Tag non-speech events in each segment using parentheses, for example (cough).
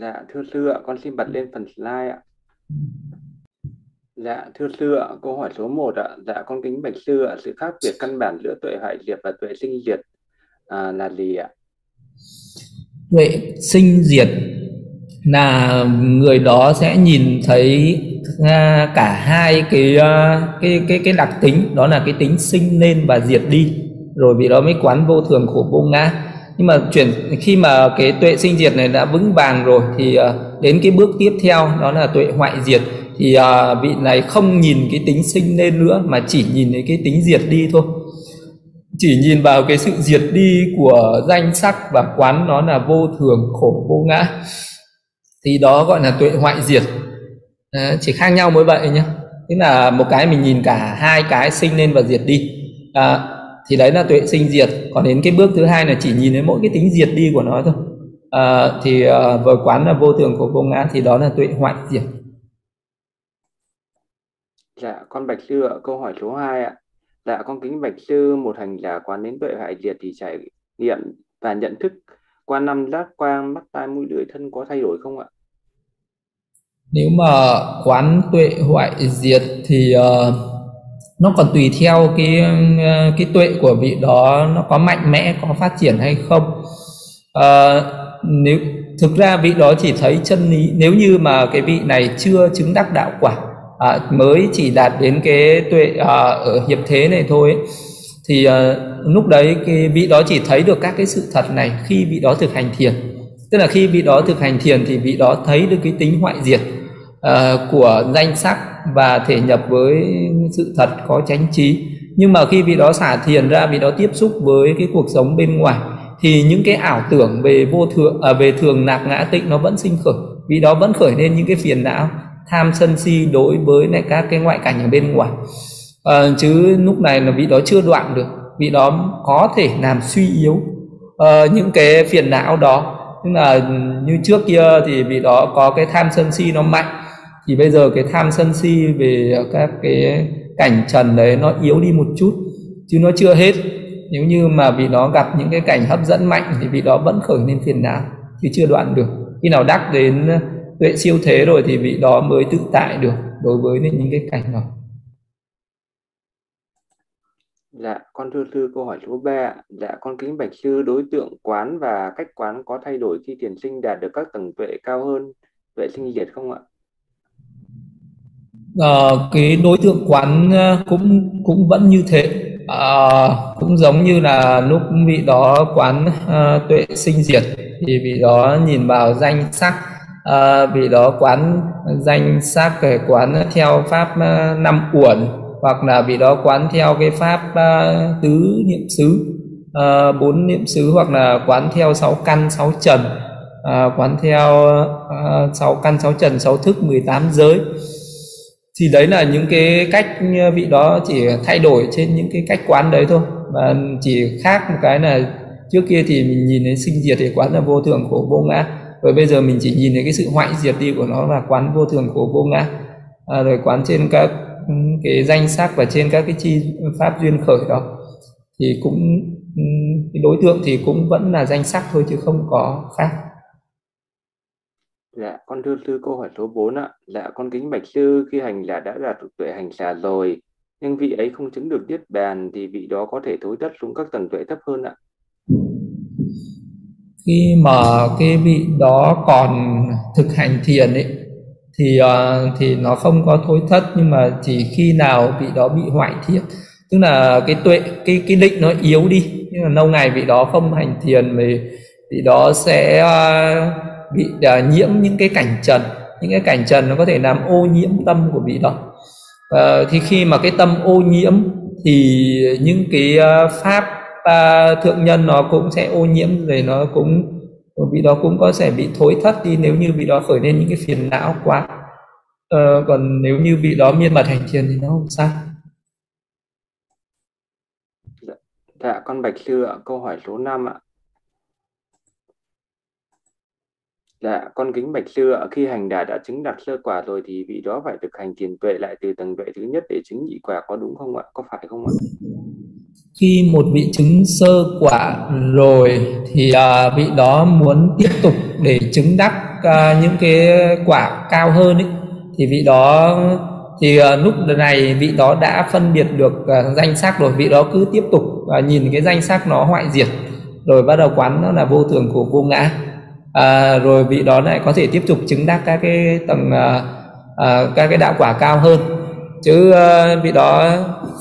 Dạ thưa sư ạ, con xin bật lên phần slide ạ. Dạ thưa sư ạ, câu hỏi số 1 ạ. Dạ con kính bạch sư ạ, sự khác biệt căn bản giữa tuệ hoại diệt và tuệ sinh diệt à, là gì ạ? Tuệ sinh diệt là người đó sẽ nhìn thấy à, cả hai cái à, cái cái cái đặc tính đó là cái tính sinh lên và diệt đi rồi vì đó mới quán vô thường khổ vô ngã nhưng mà chuyển khi mà cái tuệ sinh diệt này đã vững vàng rồi thì uh, đến cái bước tiếp theo đó là tuệ hoại diệt thì uh, vị này không nhìn cái tính sinh lên nữa mà chỉ nhìn thấy cái tính diệt đi thôi. Chỉ nhìn vào cái sự diệt đi của danh sắc và quán nó là vô thường khổ vô ngã. Thì đó gọi là tuệ hoại diệt. À, chỉ khác nhau mới vậy nhé tức là một cái mình nhìn cả hai cái sinh lên và diệt đi. À, thì đấy là tuệ sinh diệt. Còn đến cái bước thứ hai là chỉ nhìn thấy mỗi cái tính diệt đi của nó thôi. À, thì à, vừa quán là vô thường của vô ngã thì đó là tuệ hoại diệt. Dạ con bạch sư ạ câu hỏi số 2 ạ. Dạ con kính bạch sư một hành giả quán đến tuệ hoại diệt thì trải nghiệm và nhận thức qua năm giác quang mắt tai mũi lưỡi thân có thay đổi không ạ? Nếu mà quán tuệ hoại diệt thì uh, nó còn tùy theo cái ờ, cái tuệ của vị đó nó có mạnh mẽ có phát triển hay không. À, nếu thực ra vị đó chỉ thấy chân lý nếu như mà cái vị này chưa chứng đắc đạo quả à, mới chỉ đạt đến cái tuệ à, ở hiệp thế này thôi ấy, thì à, lúc đấy cái vị đó chỉ thấy được các cái sự thật này khi vị đó thực hành thiền. Tức là khi vị đó thực hành thiền thì vị đó thấy được cái tính hoại diệt uh, của danh sắc và thể nhập với sự thật có chánh trí. Nhưng mà khi vị đó xả thiền ra vị đó tiếp xúc với cái cuộc sống bên ngoài thì những cái ảo tưởng về vô thường à, về thường nạc ngã tịnh nó vẫn sinh khởi. Vì đó vẫn khởi lên những cái phiền não tham sân si đối với lại các cái ngoại cảnh ở bên ngoài. À, chứ lúc này là vị đó chưa đoạn được. Vị đó có thể làm suy yếu uh, những cái phiền não đó. Tức là như trước kia thì vị đó có cái tham sân si nó mạnh thì bây giờ cái tham sân si về các cái cảnh trần đấy nó yếu đi một chút chứ nó chưa hết nếu như mà vì nó gặp những cái cảnh hấp dẫn mạnh thì vị đó vẫn khởi lên phiền não chứ chưa đoạn được khi nào đắc đến tuệ siêu thế rồi thì vị đó mới tự tại được đối với những cái cảnh đó Dạ, con thưa sư câu hỏi số 3. Dạ, con kính bạch sư đối tượng quán và cách quán có thay đổi khi tiền sinh đạt được các tầng tuệ cao hơn tuệ sinh diệt không ạ? Uh, cái đối tượng quán ờ, cũng cũng vẫn như thế. Uh, cũng giống như là lúc vị đó quán uh, tuệ sinh diệt thì vị đó nhìn vào danh sắc. Uh, vị đó quán danh sắc cái quán theo pháp uh, năm uẩn hoặc là vị đó quán theo cái pháp uh, tứ niệm xứ. Uh, bốn niệm xứ hoặc là quán theo sáu căn sáu trần. Uh, quán theo uh, sáu căn sáu trần sáu thức 18 giới thì đấy là những cái cách ờ, vị đó chỉ thay đổi trên những cái cách quán đấy thôi. Và chỉ khác một cái là trước kia thì mình nhìn thấy sinh diệt thì quán là vô thường khổ vô ngã. Rồi bây giờ mình chỉ nhìn thấy cái sự hoại diệt đi của nó là quán vô thường khổ vô ngã. À, rồi quán trên các cái danh sắc và trên các cái chi pháp duyên khởi đó. Thì cũng cái đối tượng thì cũng vẫn là danh sắc thôi chứ không có khác. Dạ, con thưa sư câu hỏi số 4 ạ. Dạ, con kính bạch sư khi hành giả đã đạt được tuệ hành xà rồi, nhưng vị ấy không chứng được niết bàn thì vị đó có thể thối tất xuống các tầng tuệ thấp hơn ạ. Khi mà cái vị đó còn thực hành thiền ấy thì uh, thì nó không có thối thất nhưng mà chỉ khi nào vị đó bị hoại thiện tức là cái tuệ cái cái định nó yếu đi nhưng mà lâu ngày vị đó không hành thiền thì vị đó sẽ uh, bị uh, nhiễm những cái cảnh trần những cái cảnh trần nó có thể làm ô nhiễm tâm của vị đó. Uh, thì khi mà cái tâm ô nhiễm thì những cái uh, pháp uh, thượng nhân nó cũng sẽ ô nhiễm rồi nó cũng vị đó cũng có thể bị thối thất đi nếu như vị đó khởi lên những cái phiền não quá. Uh, còn nếu như vị đó miên mật hành thiền thì nó không sao. Dạ, dạ con bạch sư ạ câu hỏi số 5 ạ. Dạ, con kính bạch sư ạ, khi hành đà đã chứng đạt sơ quả rồi thì vị đó phải thực hành tiền tuệ lại từ tầng tuệ thứ nhất để chứng nhị quả có đúng không ạ? Có phải không ạ? khi một vị chứng sơ quả rồi thì uh, vị đó muốn tiếp tục để chứng đắc uh, những cái quả cao hơn ấy thì vị đó thì uh, lúc này vị đó đã phân biệt được uh, danh sắc rồi vị đó cứ tiếp tục uh, nhìn cái danh sắc nó hoại diệt rồi bắt đầu quán nó là vô thường của vô ngã à, rồi vị đó lại có thể tiếp tục chứng đắc các cái tầng à, à, các cái đạo quả cao hơn. Chứ à, vị đó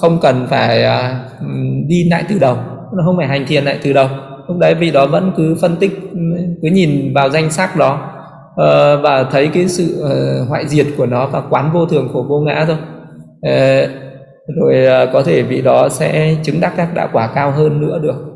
không cần phải à, đi lại từ đầu. Nó không phải hành thiền lại từ đầu. Lúc đấy vị đó vẫn cứ phân tích cứ nhìn vào danh sắc đó à, và thấy cái sự à, hoại diệt của nó và quán vô thường của vô ngã thôi. À, rồi à, có thể vị đó sẽ chứng đắc các đạo quả cao hơn nữa được.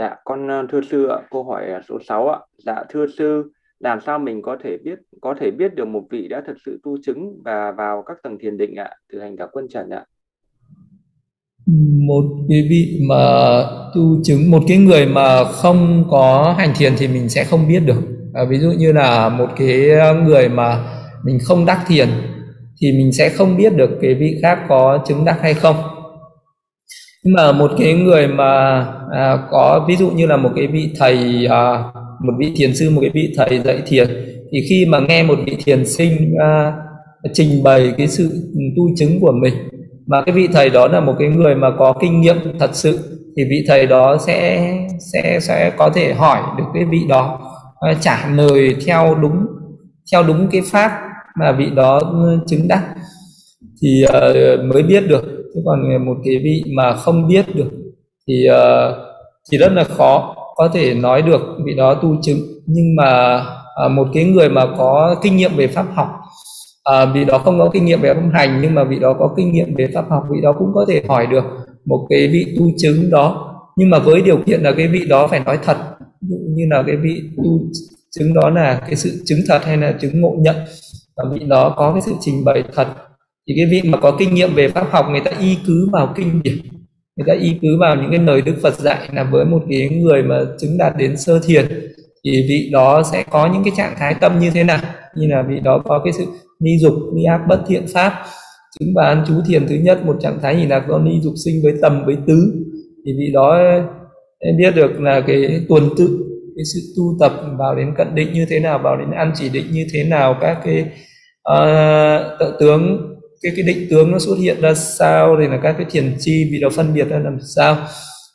Dạ, con ờ, thưa sư ạ, câu hỏi ờ, số 6 ạ. Dạ, thưa sư, làm sao mình có thể biết có thể biết được một vị đã thật sự tu chứng và vào các tầng thiền định ạ từ hành cả quân trần ạ? Một cái vị mà tu chứng một cái người mà không có hành thiền thì mình sẽ không biết được. À, ví dụ như là một cái người mà mình không đắc thiền thì mình sẽ không biết được cái vị khác có chứng đắc hay không nhưng mà một cái người mà à, có ví dụ như là một cái vị thầy à, một vị thiền sư một cái vị thầy dạy thiền thì khi mà nghe một vị thiền sinh à, trình bày cái sự tu chứng của mình mà cái vị thầy đó là một cái người mà có kinh nghiệm thật sự thì vị thầy đó sẽ sẽ sẽ có thể hỏi được cái vị đó à, trả lời theo đúng theo đúng cái pháp mà vị đó ừ, chứng đắc. Thì uh, mới biết được chứ còn ờ, một cái vị mà không biết được thì uh, thì rất là khó có thể nói được vị đó tu chứng. Nhưng mà ờ, một cái người mà có kinh nghiệm về pháp học à, vị đó không có kinh nghiệm về pháp hành nhưng mà vị đó có kinh nghiệm về pháp học vị đó cũng có thể hỏi được một cái vị tu chứng đó. Nhưng mà với điều kiện là cái vị đó phải nói thật ví dụ như là cái vị tu chứng đó là cái sự chứng thật hay là chứng ngộ nhận và vị đó có cái sự trình bày thật thì cái vị mà có kinh nghiệm về pháp học người ta y cứ vào kinh điển. Người ta y cứ vào những cái lời Đức Phật dạy là với một cái người mà chứng đạt đến sơ thiền thì vị đó sẽ có những cái trạng thái tâm như thế nào? Như là vị đó có cái sự ni dục ni ác bất thiện pháp chứng bán chú thiền thứ nhất một trạng thái thì là có ni dục sinh với tầm với tứ. Thì vị đó em biết được là cái tuần tự cái sự tu tập vào đến cận định như thế nào vào đến ăn chỉ định như thế nào các cái uh, tự tướng cái cái định tướng nó xuất hiện ra sao rồi là các cái thiền chi vị đó phân biệt ra làm sao.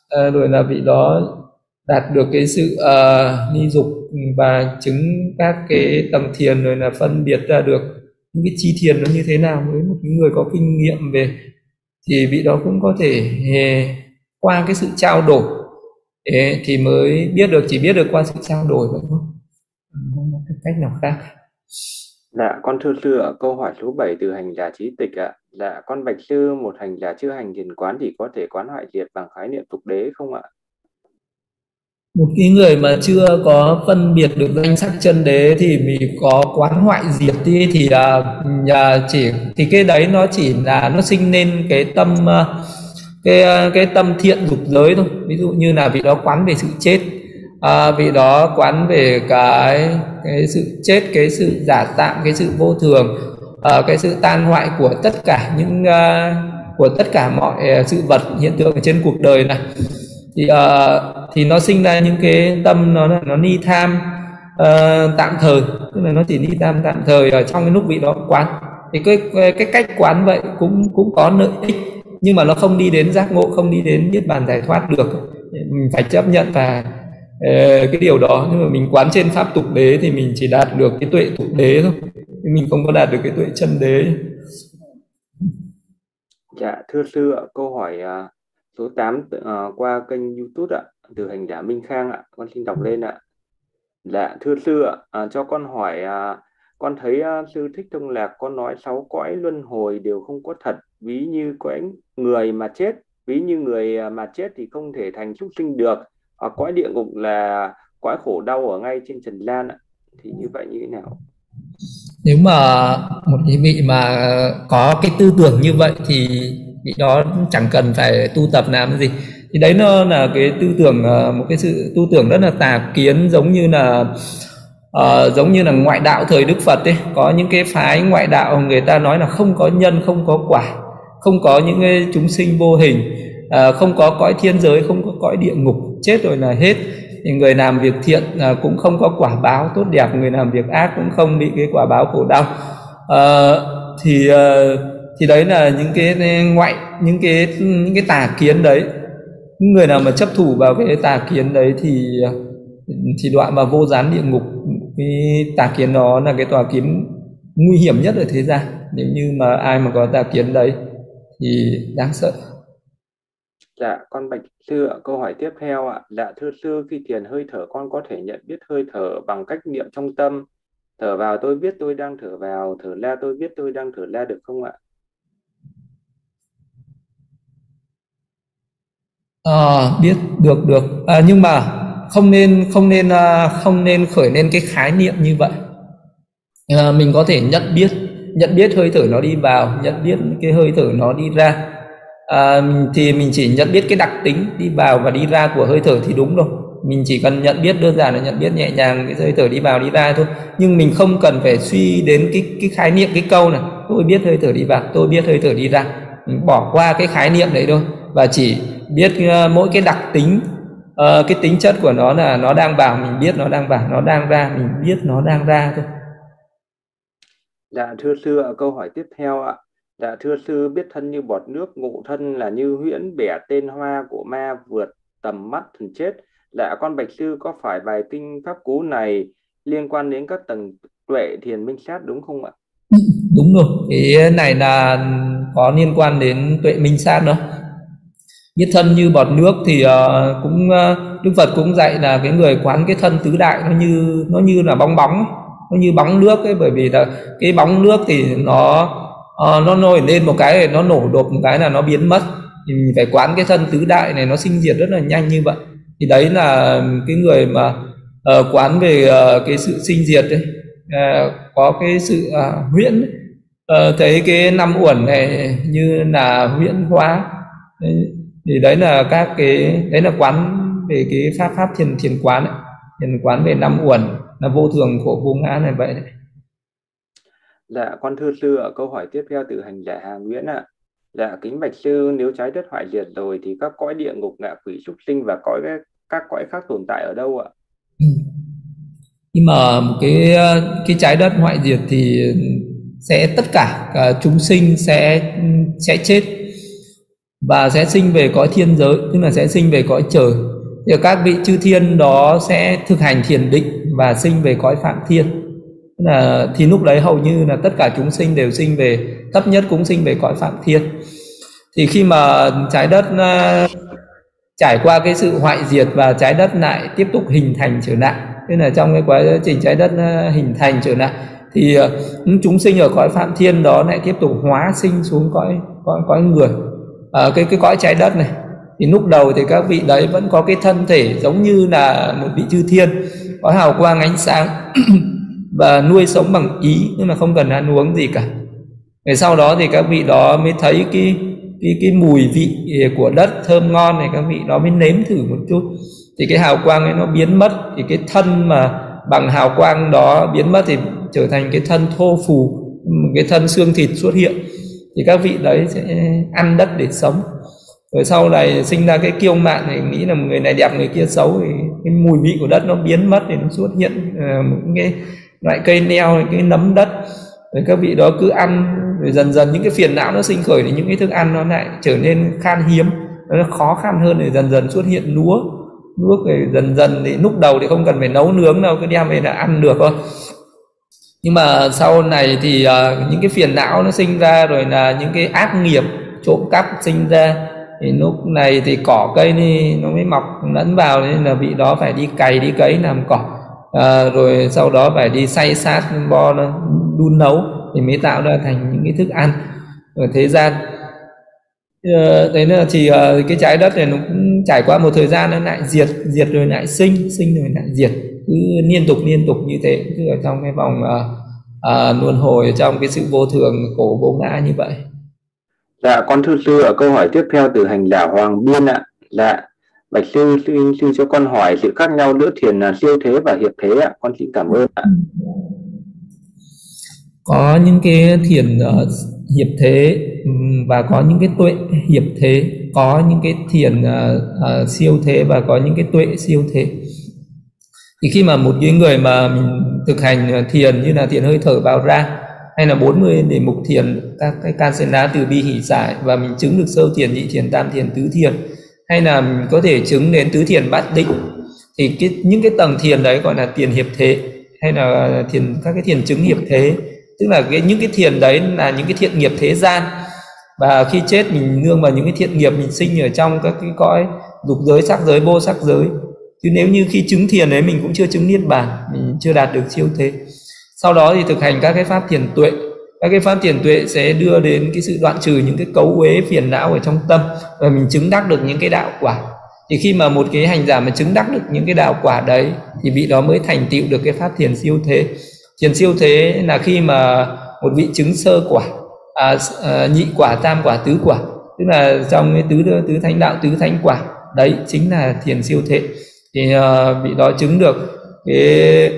À, rồi là vị đó đạt được cái sự uh, ni dục và chứng các cái tầng thiền rồi là phân biệt ra được những cái chi thiền nó như thế nào với một người có kinh nghiệm về thì vị đó cũng có thể qua cái sự trao đổi. Thế thì mới biết được chỉ biết được qua sự trao đổi vậy thôi không? Có cách nào khác. Dạ, con thưa sư ạ, câu hỏi số 7 từ hành giả trí tịch ạ. Dạ, con bạch sư một hành giả chưa hành thiền quán thì có thể quán hoại diệt bằng khái niệm tục đế không ạ? Một cái người mà chưa có phân biệt được danh sắc chân đế thì mình có quán hoại diệt đi thì uh, chỉ thì cái đấy nó chỉ là nó sinh nên cái tâm uh, cái à, cái tâm thiện dục giới thôi. Ví dụ như là vị đó quán về sự chết uh, vị đó quán về cái cái sự chết cái sự giả tạm cái sự vô thường ờ, cái sự tan hoại của tất cả những uh, của tất cả mọi uh, sự vật hiện tượng ở trên cuộc đời này. Thì uh, thì nó sinh ra những cái tâm nó nó ni tham uh, tạm thời. Tức là nó chỉ ni tham tạm thời ở trong cái lúc vị đó quán. Thì cái cái cách quán vậy cũng cũng có lợi ích. Nhưng mà nó không đi đến giác ngộ không đi đến niết bàn giải thoát được. Phải chấp nhận và Ờ, cái điều đó nhưng mà mình quán trên pháp tục đế thì mình chỉ đạt được cái tuệ tục đế thôi. Mình không có đạt được cái tuệ chân đế. Dạ thưa sư ạ câu hỏi uh, số 8 uh, à, qua kênh youtube ạ từ hành giả minh khang ạ. Con xin đọc lên ạ. Dạ thưa sư ạ uh, cho con hỏi uh, con thấy uh, sư thích thông lạc con nói sáu cõi luân hồi đều không có thật ví như cõi người mà chết ví như người mà chết thì không thể thành súc sinh được. Ờ, à, cõi địa ngục là cõi khổ đau ở ngay trên trần gian ạ. Thì như vậy như thế nào? Nếu mà một cái vị mà có cái tư tưởng như vậy thì vị đó chẳng cần phải tu tập làm gì. Thì đấy nó là cái tư tưởng ờ, một cái sự tư tưởng rất là tà kiến giống như là uh, giống như là ngoại đạo thời Đức Phật ấy. Có những cái phái ngoại đạo người ta nói là không có nhân không có quả không có những cái chúng sinh vô hình uh, không có cõi thiên giới không có cõi địa ngục chết rồi là hết. Thì người làm việc thiện à, cũng không có quả báo tốt đẹp người làm việc ác cũng không bị cái quả báo khổ đau. À, thì ờ, thì đấy là những cái ngoại những cái những cái tà kiến đấy. Những người nào mà chấp thủ vào cái tà kiến đấy thì thì đoạn mà vô gián địa ngục. Cái tà kiến đó là cái tà kiến nguy hiểm nhất ở thế gian. Nếu như mà ai mà có tà kiến đấy thì đáng sợ. Dạ, con bạch sư ạ. Câu hỏi tiếp theo ạ. Dạ, thưa sư, khi thiền hơi thở con có thể nhận biết hơi thở bằng cách niệm trong tâm. Thở vào tôi biết tôi đang thở vào, thở ra tôi biết tôi đang thở ra được không ạ? À, biết được được à, nhưng mà không nên không nên à, không nên khởi lên cái khái niệm như vậy à, mình có thể nhận biết nhận biết hơi thở nó đi vào nhận biết cái hơi thở nó đi ra à, thì mình chỉ nhận biết cái đặc tính đi vào và đi ra của hơi thở thì đúng rồi. Mình chỉ cần nhận biết đơn giản là nhận biết nhẹ nhàng cái hơi thở đi vào đi ra thôi. Nhưng mình không cần phải suy đến cái cái khái niệm cái câu này tôi biết hơi thở đi vào tôi biết hơi thở đi ra. Mình bỏ qua cái khái niệm đấy thôi. Và chỉ biết uh, mỗi cái đặc tính uh, cái tính chất của nó là nó đang vào mình biết nó đang vào nó đang ra mình biết nó đang ra thôi. Dạ thưa sư ạ, câu hỏi tiếp theo ạ. Dạ thưa sư biết thân như bọt nước, ngộ thân là như huyễn bẻ tên hoa của ma vượt tầm mắt thần chết. Dạ con bạch sư có phải bài kinh pháp cú này liên quan đến các tầng tuệ thiền minh sát đúng không ạ? Đúng rồi, cái này là có liên quan đến tuệ minh sát đó. Biết thân như bọt nước thì ờ, cũng ờ, Đức Phật cũng dạy là cái người quán cái thân tứ đại nó như nó như là bong bóng nó như bóng nước ấy bởi vì là cái bóng nước thì nó uh, nó nổi lên một cái nó nổ đột một cái là nó biến mất. Thì mình phải quán cái thân tứ đại này nó sinh diệt rất là nhanh như vậy. Thì đấy là cái người mà uh, quán về uh, cái sự sinh diệt đấy uh, có cái sự uh, huyễn uh, thấy cái năm uẩn này như là huyễn hóa. Đấy, thì đấy là các cái đấy là quán về cái pháp pháp thiền thiền quán ấy. thiền quán về năm uẩn là vô thường khổ vô ngã này vậy. đấy. Dạ, con thưa sư ở câu hỏi tiếp theo từ hành giả Hà Nguyễn ạ. Dạ, kính bạch sư, nếu trái đất hoại diệt rồi thì các cõi địa ngục ngạ quỷ súc sinh và cõi các cõi khác tồn tại ở đâu ạ? Ừ. Nhưng mà cái cái trái đất hoại diệt thì sẽ tất cả, cả chúng sinh sẽ sẽ chết và sẽ sinh về cõi thiên giới, tức là sẽ sinh về cõi trời. Thì các vị chư thiên đó sẽ thực hành thiền định và sinh về cõi phạm thiên là thì lúc đấy hầu như là tất cả chúng sinh đều sinh về, thấp nhất cũng sinh về cõi phạm thiên. Thì khi mà trái đất à, trải qua cái sự hoại diệt và trái đất lại tiếp tục hình thành trở lại nên là trong cái quá trình trái đất à, hình thành trở lại, thì những chúng sinh ở cõi phạm thiên đó lại tiếp tục hóa sinh xuống cõi cõi cõi người. Ở cái cái cõi trái đất này, thì lúc đầu thì các vị đấy vẫn có cái thân thể giống như là một vị chư thiên, có hào quang ánh sáng. (clears throat) và nuôi sống bằng ý nhưng mà không cần ăn uống gì cả. Rồi sau đó thì các vị đó mới thấy cái cái cái mùi vị của đất thơm ngon này các vị đó mới nếm thử một chút. Thì cái hào quang ấy nó biến mất thì cái thân mà bằng hào quang đó biến mất thì trở thành cái thân thô phù cái thân xương thịt xuất hiện. Thì các vị đấy sẽ ăn đất để sống. Rồi sau này sinh ra cái kiêu mạn thì nghĩ là người này đẹp người kia xấu thì cái mùi vị của đất nó biến mất thì nó xuất hiện uh, một cái loại cây neo cái nấm đất rồi các vị đó cứ ăn rồi dần dần những cái phiền não nó sinh khởi thì những cái thức ăn nó lại trở nên khan hiếm nó khó khăn hơn thì dần dần xuất hiện lúa. Nước thì dần dần thì lúc đầu thì không cần phải nấu nướng đâu cứ đem về là ăn được thôi. Nhưng mà sau này thì uh, những cái phiền não nó sinh ra rồi là những cái ác nghiệp trộm cắp sinh ra thì lúc này thì cỏ cây thì nó mới mọc lẫn vào nên là vị đó phải đi cày đi cấy làm cỏ à, rồi sau đó phải đi xay sát bo nó đun nấu thì mới tạo ra thành những cái thức ăn. Ở thế gian ờ, à, đấy là thì à, ờ, cái trái đất này nó cũng trải qua một thời gian nó lại diệt diệt rồi lại sinh sinh rồi lại diệt. Cứ liên tục liên tục như thế cứ ở trong cái vòng à, à, luân hồi trong cái sự vô thường khổ vô ngã như vậy. Dạ, con thưa sư ở câu hỏi tiếp theo từ hành giả Hoàng Biên ạ. Dạ, Bạch sư sư, sư cho con hỏi sự khác nhau giữa thiền siêu thế và hiệp thế ạ. Con xin cảm ơn ạ. Ừ. Có những cái thiền uh, hiệp thế ừ, và có những cái tuệ hiệp thế có những cái thiền uh, uh, siêu thế và có những cái tuệ siêu thế thì khi mà một cái người mà mình thực hành thiền như là thiền hơi thở vào ra hay là 40 đề mục thiền các cái kasena từ bi hỷ giải và mình chứng được sơ thiền nhị thiền tam thiền tứ thiền hay là có thể chứng đến tứ thiền bát định. Thì cái, những cái tầng thiền đấy gọi là tiền hiệp thế, hay là thiền, các cái thiền chứng hiệp thế. Tức là cái, những cái thiền đấy là những cái thiện nghiệp thế gian. Và khi chết mình nương vào những cái thiện nghiệp mình sinh ở trong các cái cõi dục giới, sắc giới, vô sắc giới. Chứ nếu như khi chứng thiền đấy mình cũng chưa chứng niết bàn, mình chưa đạt được siêu thế. Sau đó thì thực hành các cái pháp thiền tuệ các cái pháp triển tuệ sẽ đưa đến cái sự đoạn trừ những cái cấu uế phiền não ở trong tâm và mình chứng đắc được những cái đạo quả. Thì khi mà một cái hành giả mà chứng đắc được những cái đạo quả đấy thì vị đó mới thành tựu được cái pháp thiền siêu thế. Thiền siêu thế là khi mà một vị chứng sơ quả à, à, nhị quả tam quả tứ quả. Tức là trong cái tứ tứ thánh đạo tứ thánh quả đấy chính là thiền siêu thế. Thì uh, vị đó chứng được cái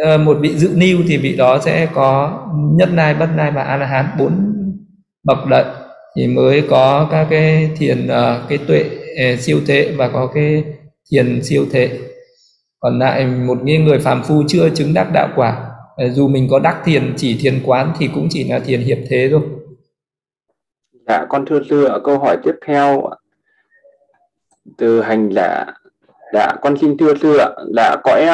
Ờ, một vị dự niu thì vị đó sẽ có nhất lai bất lai và a la hán, bốn bậc lợi thì mới có các cái thiền ờ, cái tuệ ờ, siêu thế và có cái thiền siêu thế. Còn lại một người phàm phu chưa chứng đắc đạo quả dù mình có đắc thiền, chỉ thiền quán thì cũng chỉ là thiền hiệp thế thôi. Dạ con thưa sư ở câu hỏi tiếp theo từ hành giả dạ con xin thưa sư ạ dạ cõi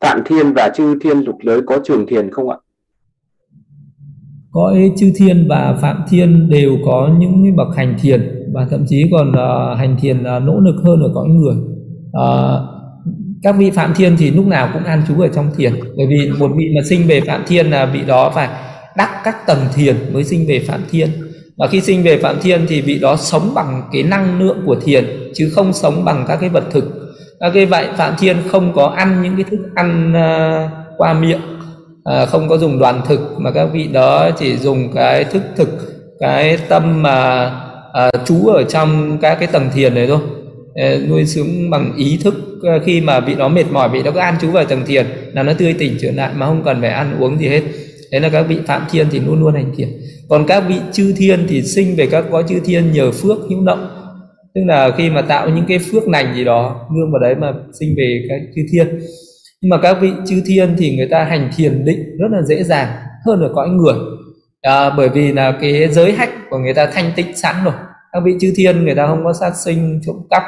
tạng thiên và chư thiên lục giới có trường thiền không ạ? Có, chư thiên và phạm thiên đều có những bậc hành thiền và thậm chí còn uh, hành thiền uh, nỗ lực hơn ở cõi người. Uh, các vị phạm thiên thì lúc nào cũng an trú ở trong thiền bởi vì một vị mà sinh về phạm thiên là vị đó phải đắc các tầng thiền mới sinh về phạm thiên. Và khi sinh về phạm thiên thì vị đó sống bằng cái năng lượng của thiền chứ không sống bằng các cái vật thực các cái vậy phạm thiên không có ăn những cái thức ăn à, qua miệng à, không có dùng đoàn thực mà các vị đó chỉ dùng cái thức thực cái tâm mà à, trú ở trong các cái tầng thiền này thôi. Nuôi dưỡng bằng ý thức khi mà vị đó mệt mỏi vị đó cứ ăn trú vào tầng thiền là nó tươi tỉnh trở lại mà không cần phải ăn uống gì hết. Thế là các vị phạm thiên thì luôn luôn hành thiền. Còn các vị chư thiên thì sinh về các cõi chư thiên nhờ phước hữu động tức là khi mà tạo những cái phước lành gì đó nương vào đấy mà sinh về cái chư thiên. Nhưng mà các vị chư thiên thì người ta hành thiền định rất là dễ dàng hơn ở cõi người. À, bởi vì là cái giới hạnh của người ta thanh tịnh sẵn rồi. Các vị chư thiên người ta không có sát sinh trộm cắp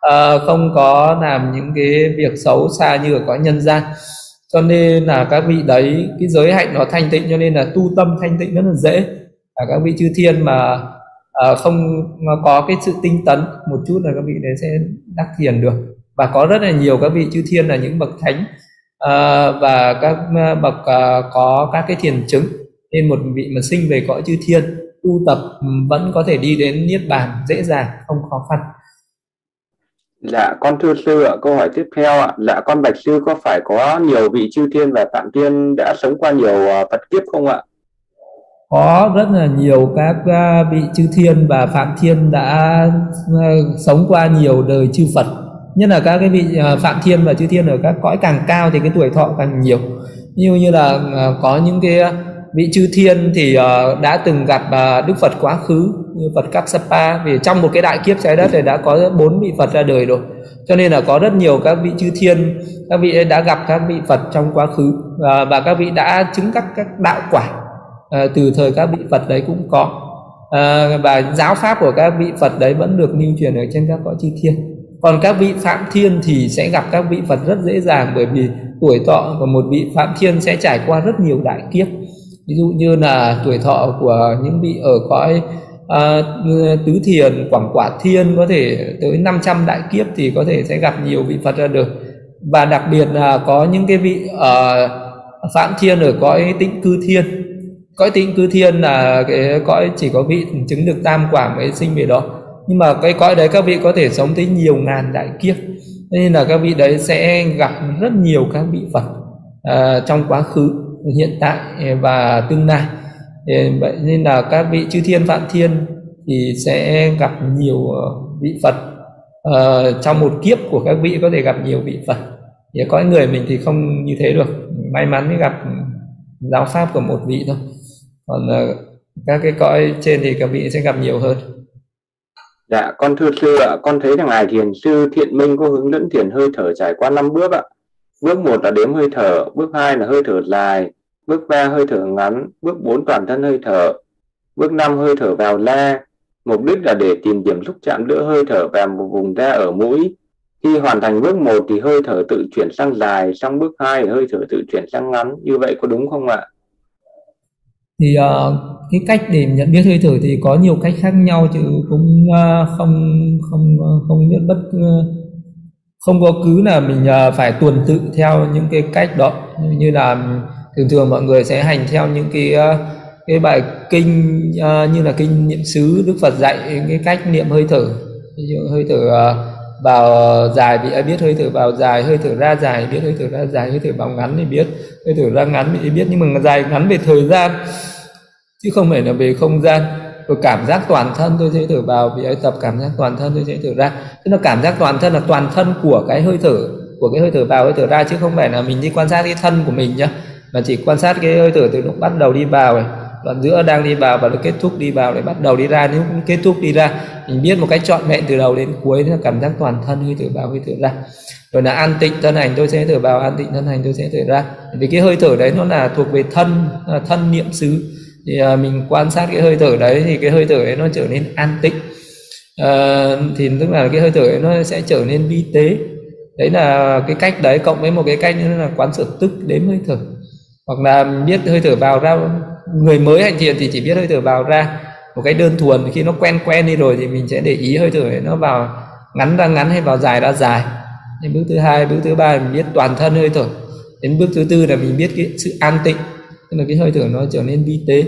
à, không có làm những cái việc xấu xa như ở cõi nhân gian. Cho nên là các vị đấy cái giới hạnh nó thanh tịnh cho nên là tu tâm thanh tịnh rất là dễ. À, các vị chư thiên mà uh, không có cái sự tinh tấn một chút là các vị đấy sẽ đắc thiền được. Và có rất là nhiều các vị chư thiên là những bậc thánh. Uh, và các ờ, bậc uh, có các cái thiền chứng. Nên một vị mà sinh về cõi chư thiên tu tập ừ, vẫn có thể đi đến niết bàn dễ dàng không khó khăn. Dạ, con thưa sư ạ, câu hỏi tiếp theo ạ, dạ con bạch sư có phải có nhiều vị chư thiên và phạm thiên đã sống qua nhiều Phật kiếp không ạ? Có rất là nhiều các à, vị chư thiên và phạm thiên đã à, sống qua nhiều đời chư Phật. Nhất là các cái vị à, phạm thiên và chư thiên ở các cõi càng cao thì cái tuổi thọ càng nhiều. Như như là có những cái vị chư thiên thì đã từng gặp đức phật quá khứ như phật kassapa vì trong một cái đại kiếp trái đất này đã có bốn vị phật ra đời rồi cho nên là có rất nhiều các vị chư thiên, các vị đã gặp các vị phật trong quá khứ và các vị đã chứng các các đạo quả à, từ thời các vị phật đấy cũng có. À, và giáo pháp của các vị phật đấy vẫn được lưu truyền ở trên các cõi chư thiên. Còn các vị phạm thiên thì sẽ gặp các vị phật rất dễ dàng bởi vì tuổi thọ của một vị phạm thiên sẽ trải qua rất nhiều đại kiếp. Ví dụ như là tuổi thọ của những vị ở cõi à, tứ thiền quảng quả thiên có thể tới 500 đại kiếp thì có thể sẽ gặp nhiều vị Phật ra được. Và đặc biệt là có những cái vị uh, phạm thiên ở cõi tĩnh cư thiên cõi tịnh cư thiên là cái cõi chỉ có vị chứng được tam quả mới sinh về đó. Nhưng mà cái cõi đấy các vị có thể sống tới nhiều ngàn đại kiếp. Nên là các vị đấy sẽ gặp rất nhiều các vị Phật uh, trong quá khứ hiện tại à, và tương lai. Vậy nên là các vị chư thiên phạm thiên thì sẽ gặp nhiều à, vị phật. Uh, trong một kiếp của các vị có thể gặp nhiều vị phật. Thì có người mình thì không như thế được. May mắn mới gặp giáo pháp của một vị thôi còn uh, các cái cõi trên thì các vị sẽ gặp nhiều hơn Dạ, con thưa sư ạ, con thấy rằng ngài thiền sư Thiện Minh có hướng dẫn thiền hơi thở trải qua năm bước ạ. Bước một là đếm hơi thở, bước hai là hơi thở dài, bước ba hơi thở ngắn, bước bốn toàn thân hơi thở, bước năm hơi thở vào la. Mục đích là để tìm điểm lúc chạm giữa hơi thở và một vùng da ở mũi. Khi hoàn thành bước một thì hơi thở tự chuyển sang dài, sang bước hai hơi thở tự chuyển sang ngắn. Như vậy có đúng không ạ? Thì uh, cái cách để nhận biết hơi thở thì có nhiều cách khác nhau chứ cũng uh, không không ờ, không nhất bất không có cứ là mình uh, phải tuần tự theo những cái cách đó. Như là thường thường mọi người sẽ hành theo những cái uh, cái bài kinh uh, như là kinh niệm xứ đức phật dạy cái cách niệm hơi thở. Ví dụ hơi thở uh, vào dài thì biết hơi thở vào dài hơi thở ra dài biết hơi thở ra dài hơi thở vào ngắn thì biết hơi thở ra ngắn thì biết nhưng mà dài ngắn về thời gian chứ không phải là về không gian rồi cảm giác toàn thân tôi sẽ thở vào vì ấy tập cảm giác toàn thân tôi sẽ thở ra tức là cảm giác toàn thân là toàn thân của cái hơi thở của cái hơi thở vào hơi thở ra chứ không phải là mình đi quan sát cái thân của mình nhá mà chỉ quan sát cái hơi thở từ lúc bắt đầu đi vào này đoạn giữa đang đi vào và nó kết thúc đi vào để bắt đầu đi ra. Nếu kết thúc đi ra mình biết một cách trọn vẹn từ đầu đến cuối là cảm giác toàn thân hơi thở vào hơi thở ra. Rồi là an tịnh thân hành tôi sẽ thở vào an tịnh thân hành tôi sẽ thở ra. Vì cái hơi thở đấy nó là thuộc về thân à, thân niệm xứ. Thì à, mình quan sát cái hơi thở đấy thì cái hơi thở ấy nó trở nên an tịnh. À, thì tức là cái hơi thở ấy nó sẽ trở nên vi tế. Đấy là cái cách đấy cộng với một cái cách nữa là quán sở tức đếm hơi thở. Hoặc là biết hơi thở vào ra người mới hành thiền thì chỉ biết hơi thở vào ra. Một cái đơn thuần, khi nó quen quen đi rồi thì mình sẽ để ý hơi thở nó vào ngắn ra ngắn hay vào dài ra dài. Đến bước thứ hai, bước thứ ba mình biết toàn thân hơi thở. Đến bước thứ tư là mình biết cái sự an tịnh, tức là cái hơi thở nó trở nên vi tế.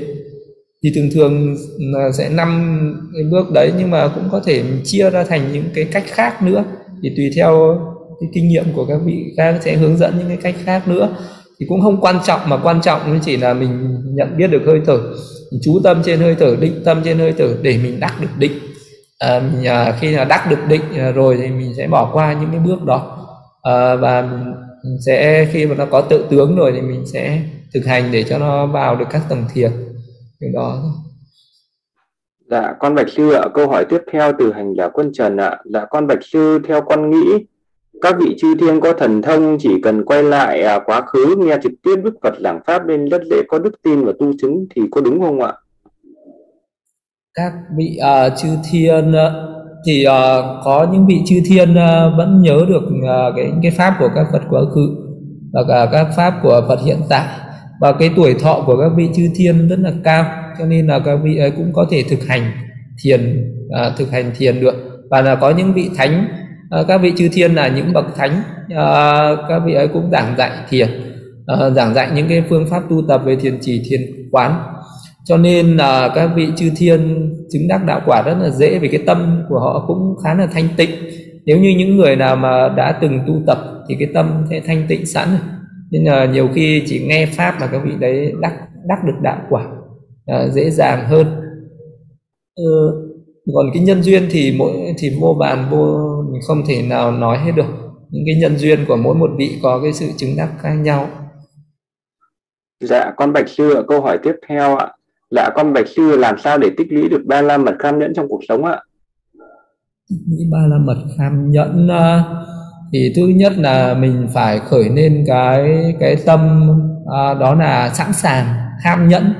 Thì thường thường ừ, là sẽ năm cái bước đấy nhưng mà cũng có thể chia ra thành những cái cách khác nữa. Thì tùy theo cái kinh nghiệm của các vị khác sẽ hướng dẫn những cái cách khác nữa thì cũng không quan trọng mà quan trọng chỉ là mình nhận biết được hơi thở. Mình chú tâm trên hơi thở định tâm trên hơi thở để mình đắc được định. À, mình, à, khi là đắc được định à, rồi thì mình sẽ bỏ qua những cái bước đó. À, và mình sẽ khi mà nó có tự tướng rồi thì mình sẽ thực hành để cho nó vào được các tầng thiền. Cái đó Dạ, con Bạch Sư ạ, câu hỏi tiếp theo từ hành giả quân Trần ạ. Dạ, con Bạch Sư theo con nghĩ các vị chư thiên có thần thông chỉ cần quay lại à, quá khứ nghe trực tiếp Đức Phật giảng pháp nên rất dễ có đức tin và tu chứng thì có đúng không ạ? Các vị à, chư thiên à, thì uh, có những vị chư thiên uh, vẫn nhớ được uh, cái cái pháp của các Phật quá khứ và cả các pháp của Phật hiện tại và cái tuổi thọ của các vị chư thiên rất là cao cho nên là các vị ấy cũng có thể thực hành thiền à, thực hành thiền được và là có những vị thánh à, các vị chư thiên là những bậc thánh à, các vị ấy cũng giảng dạy thiền à, giảng dạy những cái phương pháp tu tập về thiền chỉ thiền quán. Cho nên là các vị chư thiên chứng đắc đạo quả rất là dễ vì cái tâm của họ cũng khá là thanh tịnh. Nếu như những người nào mà đã từng tu tập thì cái tâm sẽ thanh tịnh sẵn. Rồi nên là nhiều khi chỉ nghe pháp mà các vị đấy đắc đắc được đạo quả à, dễ dàng hơn. Ừ, còn cái nhân duyên thì mỗi thì vô bàn vô mình không thể nào nói hết được. Những cái nhân duyên của mỗi một vị có cái sự chứng đắc khác nhau. Dạ con bạch sư câu hỏi tiếp theo ạ. Dạ con bạch sư làm sao để tích lũy được ba la mật kham nhẫn trong cuộc sống ạ? Tích lũy ba la mật kham nhẫn uh, thì thứ nhất là mình phải khởi lên cái cái tâm à, đó là sẵn sàng ham nhẫn.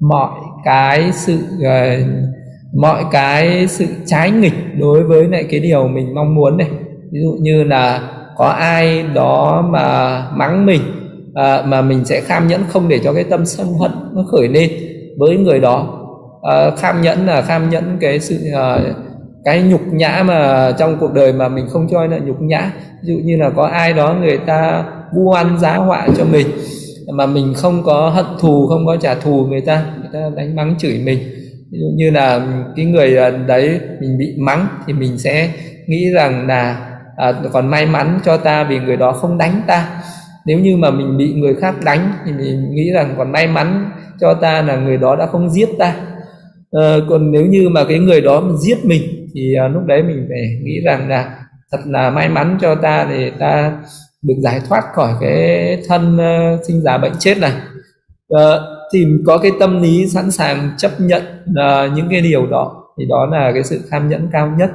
Mọi cái sự uh, mọi cái sự trái nghịch đối với lại cái điều mình mong muốn này. Ví dụ như là có ai đó mà mắng mình à, mà mình sẽ kham nhẫn không để cho cái tâm sân hận nó khởi lên với người đó. À, kham nhẫn là kham nhẫn cái sự à, cái nhục nhã mà trong cuộc đời mà mình không cho là nhục nhã. Ví dụ như là có ai đó người ta vu oan giá họa cho mình mà mình không có hận thù không có trả thù người ta người ta đánh mắng chửi mình ví dụ như là cái người à, đấy mình bị mắng thì mình sẽ nghĩ rằng là à, còn may mắn cho ta vì người đó không đánh ta. Nếu như mà mình bị người khác đánh thì mình nghĩ rằng còn may mắn cho ta là người đó đã không giết ta. À, còn nếu như mà cái người đó giết mình thì à, lúc đấy mình phải nghĩ rằng là thật là may mắn cho ta thì ta được giải thoát khỏi cái thân uh, sinh già bệnh chết này. Uh, thì có cái tâm lý sẵn sàng chấp nhận uh, những cái điều đó. Thì đó là cái sự cam nhẫn cao nhất.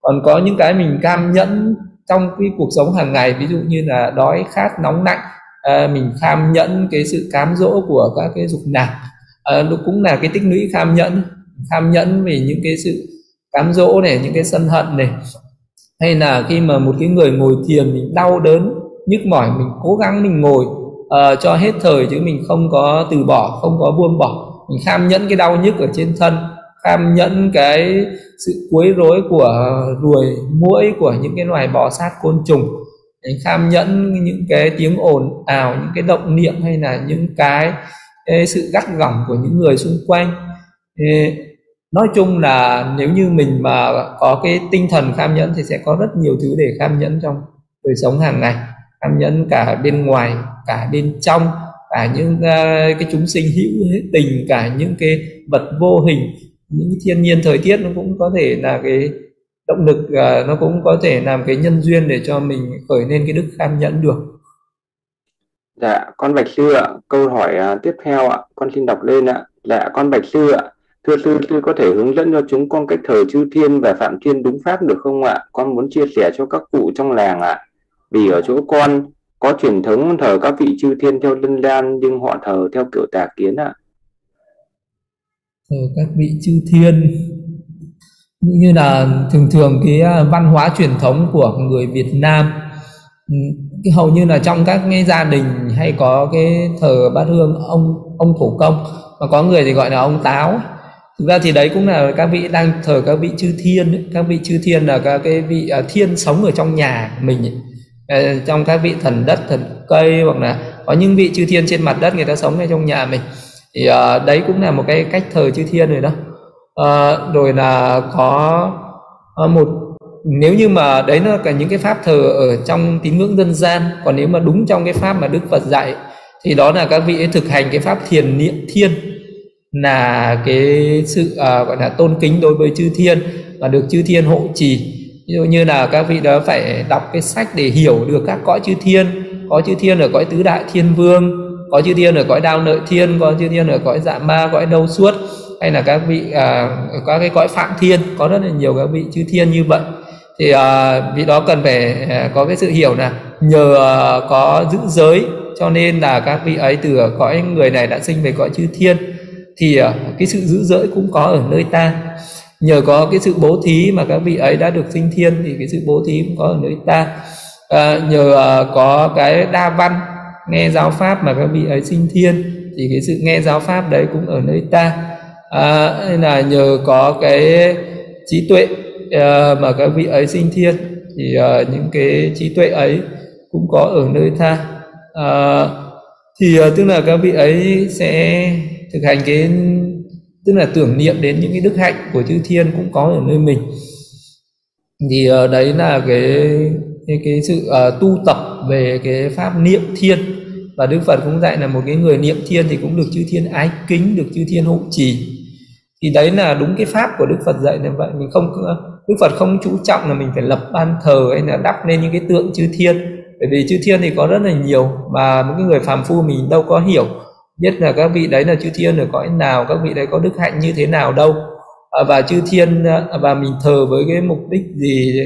Còn có những cái mình cam nhẫn trong cái cuộc sống hàng ngày ví dụ như là đói khát nóng nặng uh, à, mình cam nhẫn cái sự cám dỗ của các cái dục nạp. Uh, cũng là cái tích lũy cam nhẫn cam nhẫn về những cái sự cám dỗ này những cái sân hận này. Hay là khi mà một cái người ngồi thiền mình đau đớn nhức mỏi mình cố gắng mình ngồi uh, cho hết thời chứ mình không có từ bỏ không có buông bỏ. Mình kham nhẫn cái đau nhức ở trên thân kham nhẫn cái sự quấy rối của ruồi muỗi của những cái loài bò sát côn trùng. Mình kham nhẫn những cái tiếng ồn ào những cái động niệm hay là những cái, cái sự gắt gỏng của những người xung quanh. Nói chung là nếu như mình mà có cái tinh thần kham nhẫn thì sẽ có rất nhiều thứ để kham nhẫn trong đời sống hàng ngày kham nhẫn cả bên ngoài cả bên trong cả những uh, cái chúng sinh hữu tình cả những cái vật vô hình những cái thiên nhiên thời tiết nó cũng có thể là cái động lực uh, nó cũng có thể làm cái nhân duyên để cho mình khởi lên cái đức kham nhẫn được dạ con bạch sư ạ câu hỏi uh, tiếp theo ạ con xin đọc lên ạ dạ con bạch sư ạ Thưa sư, sư có thể hướng dẫn cho chúng con cách thờ chư thiên và phạm thiên đúng pháp được không ạ? Con muốn chia sẻ cho các cụ trong làng ạ. Vì ở chỗ con có truyền thống thờ các vị chư thiên theo lân đan nhưng họ thờ theo kiểu tà kiến ạ. Thờ các vị chư thiên. Như là thường thường cái à, văn hóa truyền thống của người Việt Nam ừ, cái hầu như là trong các cái gia đình hay có cái thờ bát hương ông ông thổ công mà có người thì gọi là ông táo. Thực ra thì đấy cũng là các vị đang thờ các vị chư thiên các vị chư thiên là các cái vị uh, thiên sống ở trong nhà mình ấy. Ờ, trong các vị thần đất thần cây hoặc là có những vị chư thiên trên mặt đất người ta sống ngay trong nhà mình thì uh, đấy cũng là một cái cách thờ chư thiên rồi đó. Uh, rồi là có uh, một nếu như mà đấy là cả những cái pháp thờ ở trong tín ngưỡng dân gian còn nếu mà đúng trong cái pháp mà đức phật dạy thì đó là các vị ấy thực hành cái pháp thiền niệm thiên là cái sự uh, gọi là tôn kính đối với chư thiên và được chư thiên hộ trì ví dụ như là các vị đó phải đọc cái sách để hiểu được các cõi chư thiên. Có chư thiên ở cõi tứ đại thiên vương có chư thiên ở cõi đao nợ thiên có chư thiên ở cõi dạ ma cõi đâu suốt hay là các vị à, có cái cõi phạm thiên. Có rất là nhiều các vị chư thiên như vậy. Thì à, vị đó cần phải à, có cái sự hiểu là nhờ à, có giữ giới cho nên là các vị ấy từ cõi người này đã sinh về cõi chư thiên thì à, cái sự giữ giới cũng có ở nơi ta nhờ có cái sự bố thí mà các vị ấy đã được sinh thiên thì cái sự bố thí cũng có ở nơi ta. À, nhờ uh, có cái đa văn nghe giáo pháp mà các vị ấy sinh thiên thì cái sự nghe giáo pháp đấy cũng ở nơi ta. À, nên là nhờ có cái trí tuệ uh, mà các vị ấy sinh thiên thì uh, những cái trí tuệ ấy cũng có ở nơi ta. Uh, thì uh, tức là các vị ấy sẽ thực hành cái tức là tưởng niệm đến những cái đức hạnh của chư thiên cũng có ở nơi mình. Thì uh, đấy là cái cái, cái sự uh, tu tập về cái pháp niệm thiên. Và Đức Phật cũng dạy là một cái người niệm thiên thì cũng được chư thiên ái kính được chư thiên hộ trì. Thì đấy là đúng cái pháp của Đức Phật dạy như vậy. Mình không ờ, Đức Phật không chú trọng là mình phải lập ban thờ hay là đắp lên những cái tượng chư thiên. Bởi vì chư thiên thì có rất là nhiều mà một cái người phàm phu mình đâu có hiểu biết là các vị đấy là chư thiên ở cõi nào các vị đấy có đức hạnh như thế nào đâu. À, và chư thiên à, và mình thờ với cái mục đích gì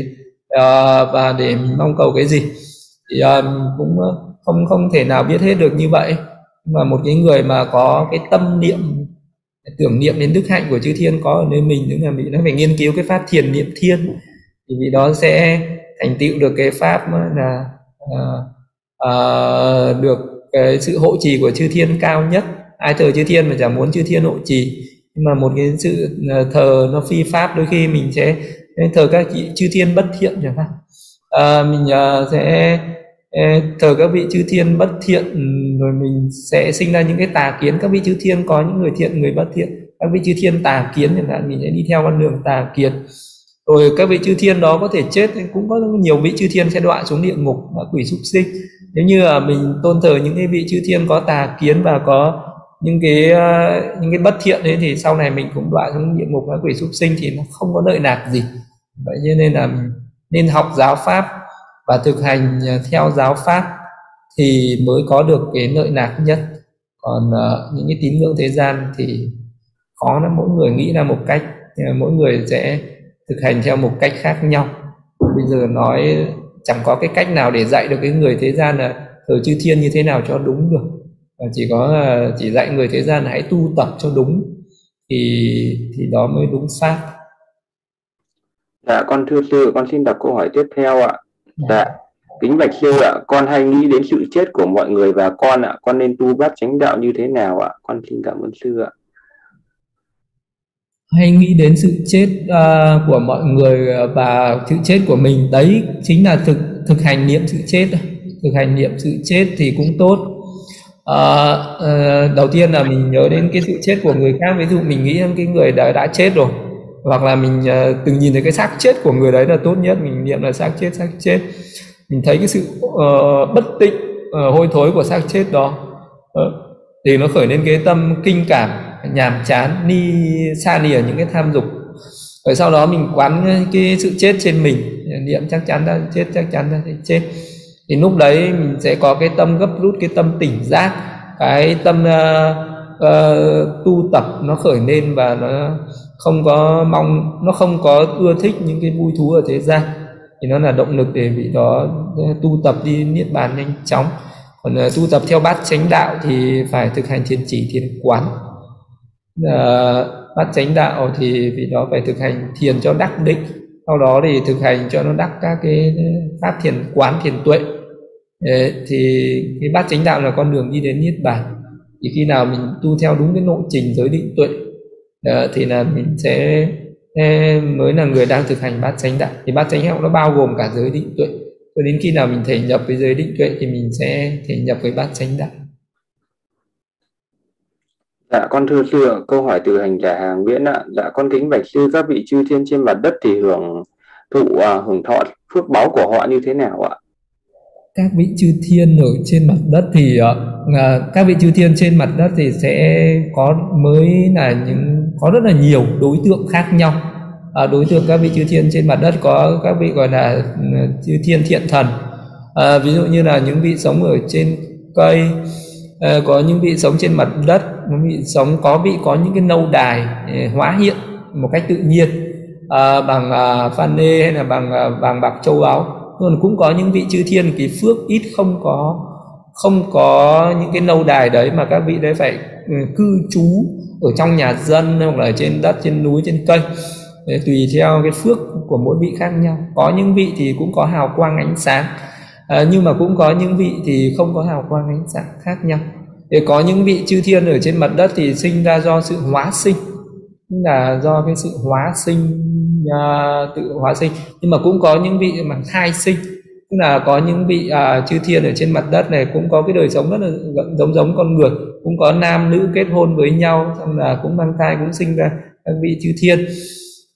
à, và để mình mong cầu cái gì thì à, cũng à, không không thể nào biết hết được như vậy. Mà một cái người mà có cái tâm niệm tưởng niệm đến đức hạnh của chư thiên có ở nơi mình tức là mình nó phải nghiên cứu cái pháp thiền niệm thiên thì vì đó sẽ thành tựu được cái pháp là à, à, được cái sự hộ trì của chư thiên cao nhất. Ai thờ chư thiên mà chẳng muốn chư thiên hộ trì. Nhưng mà một cái sự à, thờ nó phi pháp đôi khi mình sẽ à, thờ các chư thiên bất thiện chẳng hạn. À, mình à, sẽ thờ các vị chư thiên bất thiện rồi mình sẽ sinh ra những cái tà kiến. Các vị chư thiên có những người thiện người bất thiện. Các vị chư thiên tà kiến chẳng hạn mình sẽ đi theo con đường tà kiến. Rồi các vị chư thiên đó có thể chết cũng có nhiều vị chư thiên sẽ đọa xuống địa ngục quỷ súc sinh nếu như là mình tôn thờ những cái vị chư thiên có tà kiến và có những cái ờ, những cái bất thiện đấy thì sau này mình cũng đọa xuống địa ngục các quỷ súc sinh thì nó không có lợi lạc gì. Vậy cho nên là mình nên học giáo pháp và thực hành ờ, theo giáo pháp thì mới có được cái lợi lạc nhất. Còn uh, những cái tín ngưỡng thế gian thì khó lắm mỗi người nghĩ ra một cách mỗi người sẽ thực hành theo một cách khác nhau. Bây giờ nói chẳng có cái cách nào để dạy được cái người thế gian là thờ chư thiên như thế nào cho đúng được. Và chỉ có là chỉ dạy người thế gian là hãy tu tập cho đúng thì thì đó mới đúng xác dạ con thưa sư con xin đọc câu hỏi tiếp theo ạ. Dạ kính bạch sư ạ con hay nghĩ đến sự chết của mọi người và con ạ con nên tu bát chánh đạo như thế nào ạ? Con xin cảm ơn sư ạ hay nghĩ đến sự chết uh, của mọi người à, và sự chết của mình. Đấy chính là thực thực hành niệm sự chết. Thực hành niệm sự chết thì cũng tốt. Uh, uh, đầu tiên là mình nhớ đến cái sự chết của người khác. Ví dụ mình nghĩ đến cái người đã đã chết rồi hoặc là mình uh, từng nhìn thấy cái xác chết của người đấy là tốt nhất. Mình niệm là xác chết xác chết. Mình thấy cái sự uh, bất tịnh uh, hôi thối của xác chết đó uh, thì nó khởi lên cái tâm kinh cảm nhàm chán ni xa đi ở những cái tham dục. Rồi sau đó mình quán cái sự chết trên mình. Niệm chắc chắn đã chết chắc chắn đã chết. Thì lúc đấy mình sẽ có cái tâm gấp rút cái tâm tỉnh giác cái tâm uh, uh, tu tập nó khởi lên và nó không có mong nó không có ưa thích những cái vui thú ở thế gian. Thì nó là động lực để vị đó ờ, tu tập đi niết bàn nhanh chóng. Còn uh, tu tập theo bát chánh đạo thì phải thực hành thiền chỉ thiền quán. Ờ, bát chánh đạo thì vì đó phải thực hành thiền cho đắc định. Sau đó thì thực hành cho nó đắc các cái pháp thiền quán thiền tuệ. Đấy, thì cái bát chánh đạo là con đường đi đến niết bàn. Thì khi nào mình tu theo đúng cái lộ trình giới định tuệ đó, thì là mình sẽ mới là người đang thực hành bát chánh đạo. Thì bát chánh đạo nó bao gồm cả giới định tuệ. Cho đến khi nào mình thể nhập với giới định tuệ thì mình sẽ thể nhập với bát chánh đạo. Dạ con thưa sư, câu hỏi từ hành giả hàng Nguyễn ạ. Dạ con kính bạch sư các vị chư thiên trên mặt đất thì hưởng thụ uh, hưởng thọ phước báo của họ như thế nào ạ? Các vị chư thiên ở trên mặt đất thì uh, các vị chư thiên trên mặt đất thì sẽ có mới là những có rất là nhiều đối tượng khác nhau. À, đối tượng các vị chư thiên trên mặt đất có các vị gọi là ừ, chư thiên thiện thần. À, ví dụ như là những vị sống ở trên cây Ờ, có những vị sống trên mặt đất những vị sống có vị có những cái nâu đài ờ, hóa hiện một cách tự nhiên à, bằng à, phan nê hay là bằng à, vàng bạc châu báu. Còn cũng có những vị chư thiên cái phước ít không có không có những cái nâu đài đấy mà các vị đấy phải ừ, cư trú ở trong nhà dân hoặc là ở trên đất trên núi trên cây. Đấy, tùy theo cái phước của mỗi vị khác nhau. Có những vị thì cũng có hào quang ánh sáng à, nhưng mà cũng có những vị thì không có hào quang ánh sáng khác nhau. Để có những vị chư thiên ở trên mặt đất thì sinh ra do sự hóa sinh là do cái sự hóa sinh à, tự hóa sinh. Nhưng mà cũng có những vị mà thai sinh tức là có những vị à, chư thiên ở trên mặt đất này cũng có cái đời sống rất là giống giống con người cũng có nam nữ kết hôn với nhau xong là cũng mang thai cũng sinh ra các vị chư thiên.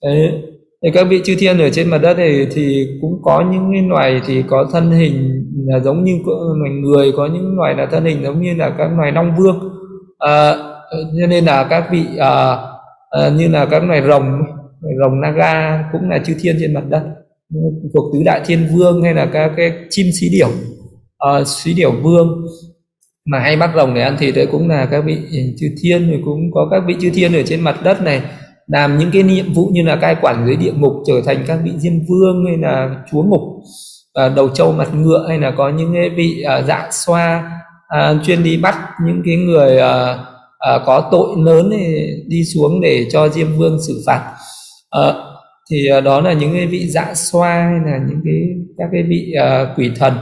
Đấy, thì các vị chư thiên ở trên mặt đất này thì cũng có những cái loài thì có thân hình là giống như loài người có những loài là thân hình giống như là các loài long vương. À, cho nên là các vị à, à, như là các loài rồng rồng naga cũng là chư thiên trên mặt đất. Thuộc tứ đại thiên vương hay là các cái chim xí điểu uh, xí điểu vương mà hay bắt rồng để ăn thịt đấy cũng là các vị chư thiên rồi cũng có các vị chư thiên ở trên mặt đất này làm những cái nhiệm vụ như là cai quản dưới địa ngục trở thành các vị diêm vương hay là chúa ngục à, đầu trâu mặt ngựa hay là có những cái vị à, dạ xoa à, chuyên đi bắt những cái người có tội lớn đi xuống để cho diêm vương xử phạt. Ờ, thì đó là những cái vị dạ xoa hay là những cái các cái vị quỷ thần.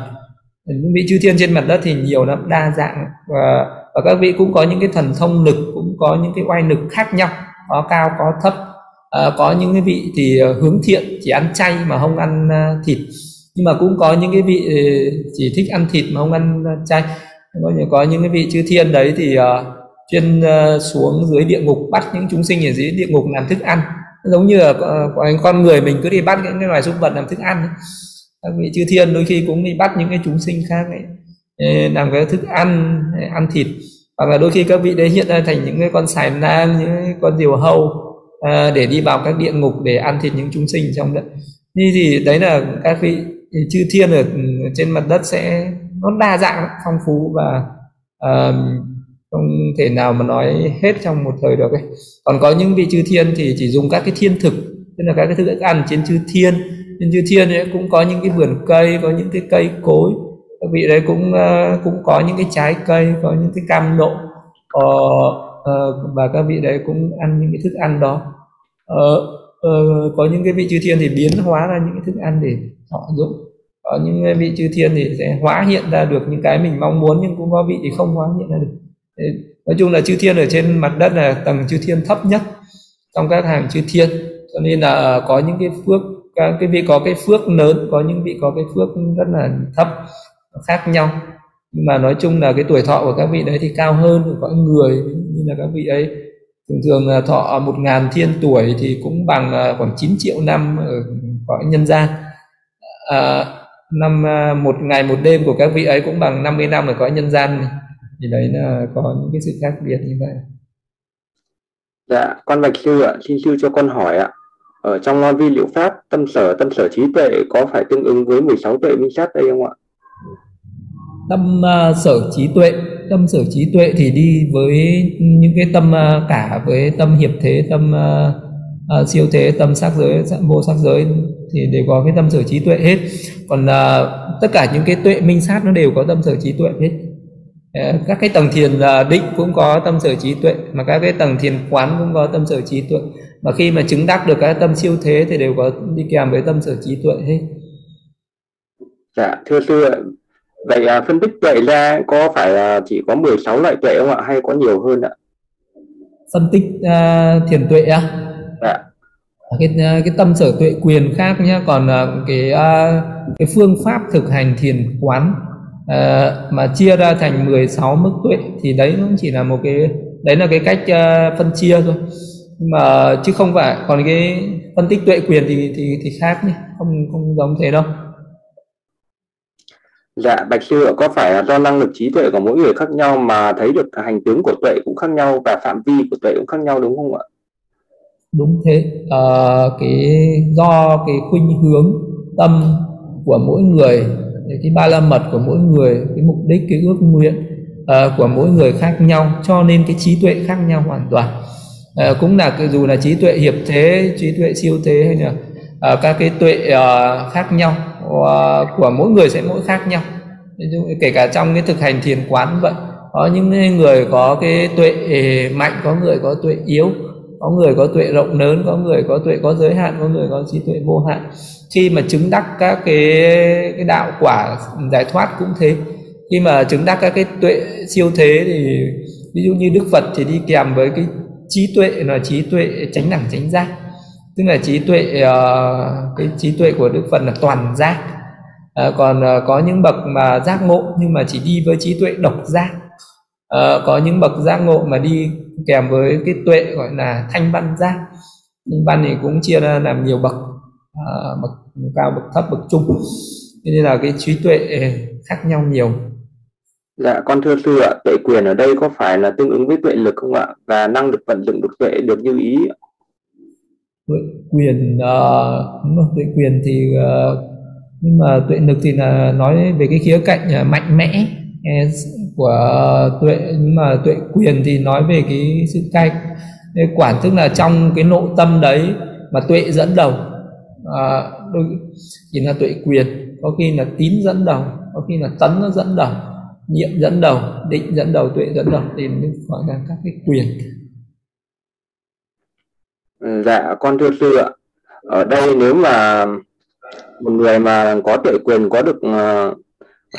Những vị chư thiên trên mặt đất thì nhiều lắm đa dạng và, và các vị cũng có những cái thần thông lực cũng có những cái oai lực khác nhau có cao có thấp. À, có những cái vị thì ờ, hướng thiện chỉ ăn chay mà không ăn ờ, thịt. Nhưng mà cũng có những cái vị chỉ thích ăn thịt mà không ăn chay. Có những có những cái vị chư thiên đấy thì uh, chuyên uh, xuống dưới địa ngục bắt những chúng sinh ở dưới địa ngục làm thức ăn. Giống như là uh, con người mình cứ đi bắt những cái loài súc vật làm thức ăn các vị chư thiên đôi khi cũng đi bắt những cái chúng sinh khác ấy. Làm cái thức ăn ăn thịt hoặc là đôi khi các vị đấy hiện ra thành những cái con sài nang những con diều hâu à, để đi vào các địa ngục để ăn thịt những chúng sinh trong đất. Như thì đấy là các vị chư thiên ở ừ, trên mặt đất sẽ nó đa dạng phong phú và uh, không thể nào mà nói hết trong một thời được ấy. Còn có những vị chư thiên thì chỉ dùng các cái thiên thực tức là các cái thức ăn trên chư thiên. Trên chư thiên ấy cũng có những cái vườn cây có những cái cây cối các vị đấy cũng uh, cũng có những cái trái cây có những cái cam nộ uh, uh, và các vị đấy cũng ăn những cái thức ăn đó. Uh, uh, có những cái vị chư thiên thì biến hóa ra những cái thức ăn để họ dụng có những vị chư thiên thì sẽ hóa hiện ra được những cái mình mong muốn nhưng cũng có vị thì không hóa hiện ra được. Nói chung là chư thiên ở trên mặt đất là tầng chư thiên thấp nhất trong các hàng chư thiên. Cho nên là có những cái phước các cái vị có cái phước lớn có những vị có cái phước rất là thấp khác nhau. Nhưng mà nói chung là cái tuổi thọ của các vị đấy thì cao hơn của cõi người như là các vị ấy. Thường thường là thọ một ngàn thiên tuổi thì cũng bằng à, khoảng 9 triệu năm ở cõi nhân gian. À, năm à, một ngày một đêm của các vị ấy cũng bằng 50 năm ở cõi nhân gian thì đấy là có những cái sự khác biệt như vậy. Dạ con bạch sư ạ xin sư cho con hỏi ạ. Ở trong à, vi liệu pháp tâm sở tâm sở trí tuệ có phải tương ứng với 16 tuệ minh sát đây không ạ? Tâm uh, sở trí tuệ. Tâm sở trí tuệ thì đi với những cái tâm uh, cả với tâm hiệp thế tâm uh, uh, siêu thế tâm sắc giới vô sắc giới thì đều có cái tâm sở trí tuệ hết. Còn uh, tất cả những cái tuệ minh sát nó đều có tâm sở trí tuệ hết. Ờ, các cái tầng thiền định cũng có tâm sở trí tuệ mà các cái tầng thiền quán cũng có tâm sở trí tuệ. Mà khi mà chứng đắc được các tâm siêu thế thì đều có đi kèm với tâm sở trí tuệ hết. Dạ thưa sư vậy à, phân tích tuệ ra có phải là chỉ có 16 loại tuệ không ạ? Hay có nhiều hơn ạ? Phân tích uh, thiền tuệ á? À? dạ cái cái tâm sở tuệ quyền khác nhá. Còn uh, cái uh, cái phương pháp thực hành thiền quán uh, mà chia ra thành 16 mức tuệ thì đấy cũng chỉ là một cái đấy là cái cách uh, phân chia thôi. Mà chứ không phải. Còn cái phân tích tuệ quyền thì thì thì khác nhé không không giống thế đâu Dạ, Bạch Sư có phải là do năng lực trí tuệ của mỗi người khác nhau mà thấy được hành tướng của tuệ cũng khác nhau và phạm vi của tuệ cũng khác nhau đúng không ạ? Đúng thế, à, cái do cái khuynh hướng tâm của mỗi người, cái ba la mật của mỗi người, cái mục đích, cái ước nguyện à, của mỗi người khác nhau, cho nên cái trí tuệ khác nhau hoàn toàn. À, cũng là cái dù là trí tuệ hiệp thế, trí tuệ siêu thế hay là à, các cái tuệ à, khác nhau của của mỗi người sẽ mỗi khác nhau. Kể cả trong cái thực hành thiền quán vậy. Có những người có cái tuệ mạnh, có người có tuệ yếu, có người có tuệ rộng lớn, có người có tuệ có giới hạn, có người có trí tuệ vô hạn. Khi mà chứng đắc các cái cái đạo quả giải thoát cũng thế. Khi mà chứng đắc các cái tuệ siêu thế thì ví dụ như đức phật thì đi kèm với cái trí tuệ là trí tuệ tránh đẳng tránh giác tức là trí tuệ ờ, cái trí tuệ của đức phật là toàn giác. Ờ, còn ờ, có những bậc mà giác ngộ nhưng mà chỉ đi với trí tuệ độc giác. Có những bậc giác ngộ mà đi kèm với cái tuệ gọi là thanh văn giác. Thanh văn thì cũng chia ra làm nhiều bậc bậc cao bậc thấp bậc trung. Nên là cái trí tuệ ừ, khác nhau nhiều. Dạ, con thưa sư ạ, tuệ quyền ở đây có phải là tương ứng với tuệ lực không ạ? Và năng lực vận dụng được tuệ được như ý tuệ quyền uh, tuệ quyền thì uh, nhưng mà tuệ lực thì là nói về cái khía cạnh uh, mạnh mẽ của tuệ. Nhưng mà tuệ quyền thì nói về cái sự cai quản tức là trong cái nội tâm đấy mà tuệ dẫn đầu. À, đôi chỉ là tuệ quyền có khi là tín dẫn đầu có khi là tấn nó dẫn đầu nhiệm dẫn đầu định dẫn đầu tuệ dẫn đầu. Thì gọi là các cái quyền. Ừ, dạ con thưa sư ạ. Ở đây nếu mà một người mà có tuệ quyền có được uh,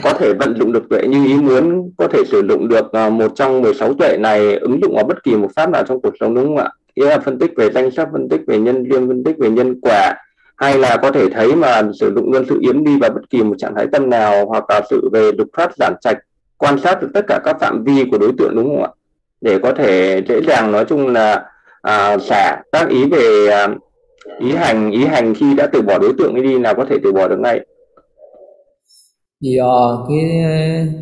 có thể vận dụng được tuệ như ý muốn có thể sử dụng được uh, một trong 16 tuệ này ứng dụng vào bất kỳ một pháp nào trong cuộc sống đúng không ạ? Nghĩa là phân tích về danh sắc phân tích về nhân duyên phân tích về nhân quả hay là có thể thấy mà sử dụng luôn sự yếm đi vào bất kỳ một trạng thái tâm nào hoặc là sự về lục phát giản trạch quan sát được tất cả các phạm vi của đối tượng đúng không ạ? Để có thể dễ dàng nói chung là à, dạ. xả các ý về à, ý hành ý hành khi đã từ bỏ đối tượng đi là có thể từ bỏ được ngay. Thì uh, cái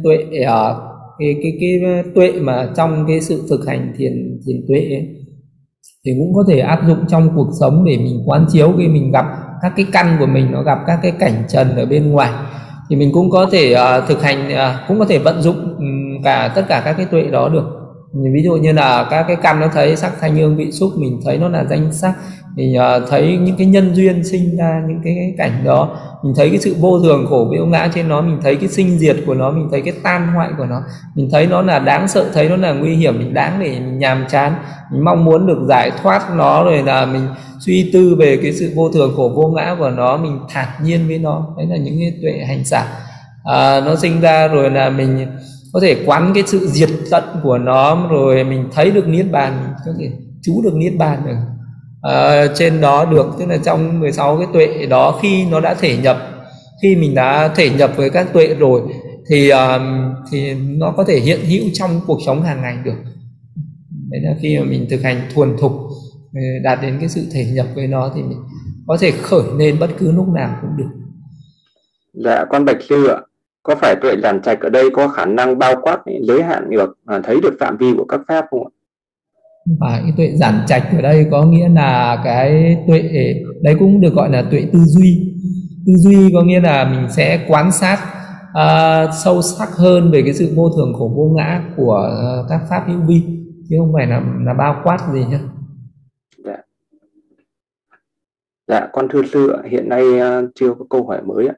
tuệ uh, cái cái cái tuệ mà trong cái sự thực hành thiền thiền tuệ ấy, thì cũng có thể áp dụng trong cuộc sống để mình quán chiếu khi mình gặp các cái căn của mình nó gặp các cái cảnh trần ở bên ngoài. Thì mình cũng có thể uh, thực hành uh, cũng có thể vận dụng um, cả tất cả các cái tuệ đó được ví dụ như là các cái căn nó thấy sắc thanh hương vị xúc mình thấy nó là danh sắc thì uh, thấy những cái nhân duyên sinh ra những cái, cái cảnh đó mình thấy cái sự vô thường khổ biểu ngã trên nó mình thấy cái sinh diệt của nó mình thấy cái tan hoại của nó mình thấy nó là đáng sợ thấy nó là nguy hiểm mình đáng để mình nhàm chán mình mong muốn được giải thoát nó rồi là mình suy tư về cái sự vô thường khổ vô ngã của nó mình thản nhiên với nó. Đấy là những cái tuệ hành xả à, ờ, nó sinh ra rồi là mình có thể quán cái sự diệt tận của nó rồi mình thấy được niết bàn mình có thể chú được niết bàn được. À, trên đó được tức là trong 16 cái tuệ đó khi nó đã thể nhập khi mình đã thể nhập với các tuệ rồi thì um, thì nó có thể hiện hữu trong cuộc sống hàng ngày được. Đấy là khi mà mình thực hành thuần thục ờ, đạt đến cái sự thể nhập với nó thì mình có thể khởi lên bất cứ lúc nào cũng được. Dạ con bạch sư ạ có phải tuệ giản trạch ở đây có khả năng bao quát giới hạn được à, thấy được phạm vi của các pháp không ạ? Và cái tuệ giản trạch ở đây có nghĩa là cái tuệ đấy cũng được gọi là tuệ tư duy. Tư duy có nghĩa là mình sẽ quan sát uh, sâu sắc hơn về cái sự vô thường khổ vô ngã của uh, các pháp hữu vi chứ không phải là là bao quát gì nhá. Dạ. Dạ con thưa sư hiện nay uh, chưa có câu hỏi mới ạ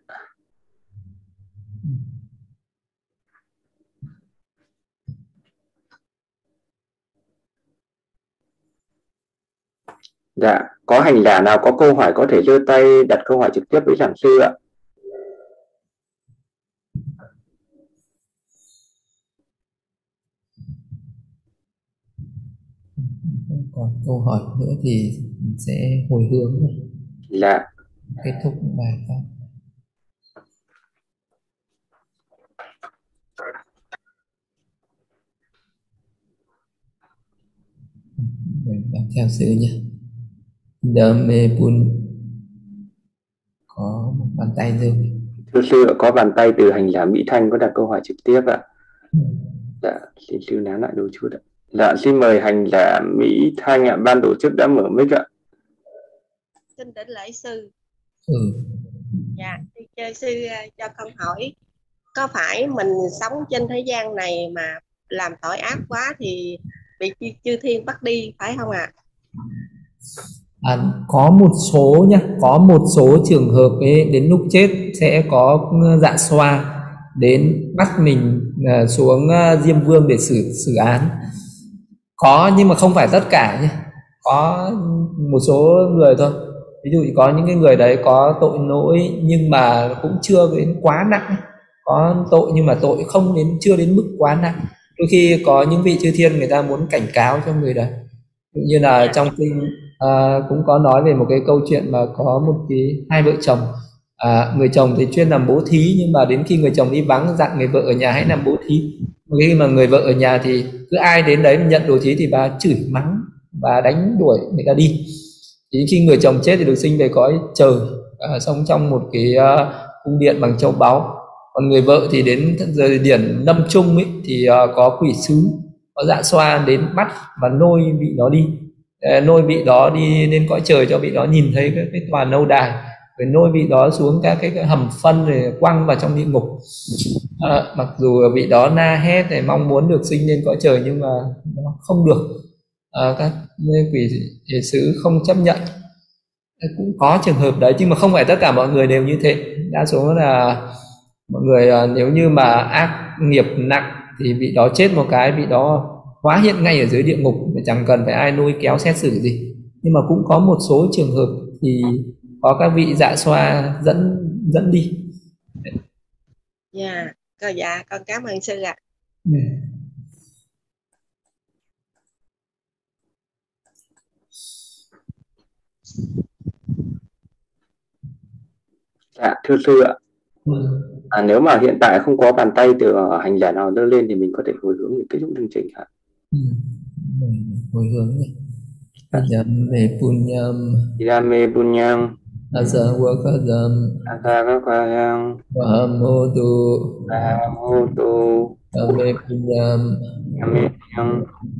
Dạ, có hành giả nào có câu hỏi có thể giơ tay đặt câu hỏi trực tiếp với giảng sư ạ. còn câu hỏi nữa thì sẽ hồi hướng Dạ. Kết thúc bài pháp. Mình theo sự nhé. Dame pun có một bàn tay rồi. Thưa sư có bàn tay từ hành giả Mỹ Thanh có đặt câu hỏi trực tiếp ạ. Dạ, xin sư nán lại đôi chút ạ. Dạ, xin mời hành giả Mỹ Thanh ạ, ban tổ chức đã mở mic ạ. Xin đảnh lễ sư. Ừ. Dạ, chơi sư à, cho con hỏi, có phải mình sống trên thế gian này mà làm tội ác quá thì bị chư thiên bắt đi phải không ạ? À? À, có một số nhá có một số trường hợp ấy, đến lúc chết sẽ có ừ, dạ xoa đến bắt mình à, xuống à, diêm vương để xử xử án. Có nhưng mà không phải tất cả nhé có một số người thôi. Ví dụ có những cái người đấy có tội lỗi nhưng mà cũng chưa đến quá nặng. Có tội nhưng mà tội không đến chưa đến mức quá nặng. Đôi khi có những vị chư thiên người ta muốn cảnh cáo cho người đấy như là trong kinh à, cũng có nói về một cái câu chuyện mà có một cái hai vợ chồng. À, người chồng thì chuyên làm bố thí nhưng mà đến khi người chồng đi vắng dặn người vợ ở nhà hãy làm bố thí. Khi mà người vợ ở nhà thì cứ ai đến đấy nhận đồ thí thì bà chửi mắng và đánh đuổi người ta đi. Thì khi người chồng chết thì được sinh về cõi trời à, sống trong một cái uh, cung điện bằng châu báu. Còn người vợ thì đến giờ điển lâm trung ấy thì uh, có quỷ sứ có dạ xoa đến bắt và nôi bị nó đi. Ờ, nôi vị đó đi lên cõi trời cho vị đó nhìn thấy cái, cái tòa lâu đài rồi nôi vị đó xuống các cái, cái hầm phân rồi quăng vào trong địa ngục. À, mặc dù vị đó na hét để mong muốn được sinh lên cõi trời nhưng mà nó không được. À, các quỷ sứ không chấp nhận. Cũng có trường hợp đấy nhưng mà không phải tất cả mọi người đều như thế. Đa số là mọi người nếu như mà ác nghiệp nặng thì vị đó chết một cái vị đó hóa hiện ngay ở dưới địa ngục mà chẳng cần phải ai nuôi kéo xét xử gì nhưng mà cũng có một số trường hợp thì có các vị dạ xoa dẫn dẫn đi dạ yeah. con dạ con cảm ơn sư ạ yeah. Dạ, thưa sư ạ. Ừ. À, nếu mà hiện tại không có bàn tay từ hành giả nào dơ lên thì mình có thể hồi hướng để kết thúc chương trình hả? Ừ. hồi hướng này. Ajame punyam Ajame punyam Asawakadam Asawakadam Vahamotu Vahamotu Ame punyam Ame punyam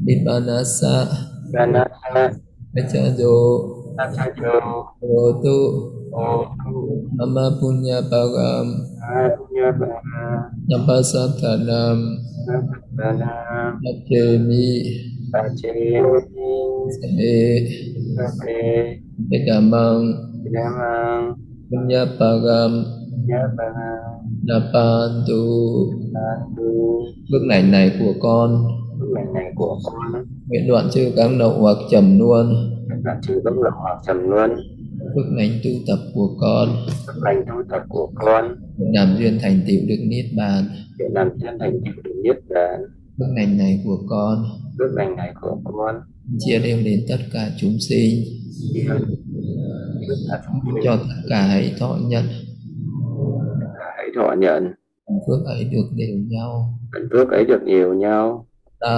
Ibanasa Ibanasa Achajo Achajo Rotu Rotu Mama punya param Napasatanam Nachemi Sabe Vedamang Punyapagam Napantu Bước này này của con. Bước này này của con. Nguyện đoạn chư các động hoặc trầm luôn Đoạn chư các động hoặc trầm luôn Phước lành tu tập của con. Phước lành tu tập của con. Làm duyên thành tựu được niết bàn. Để làm duyên thành tựu được niết bàn. Phước lành này của con. Phước lành này của con. Chia đều đến tất cả chúng sinh. Cho tất cả hãy thọ nhận. Hãy thọ nhận. Phước ấy được đều nhau. Phước ấy được nhiều nhau sa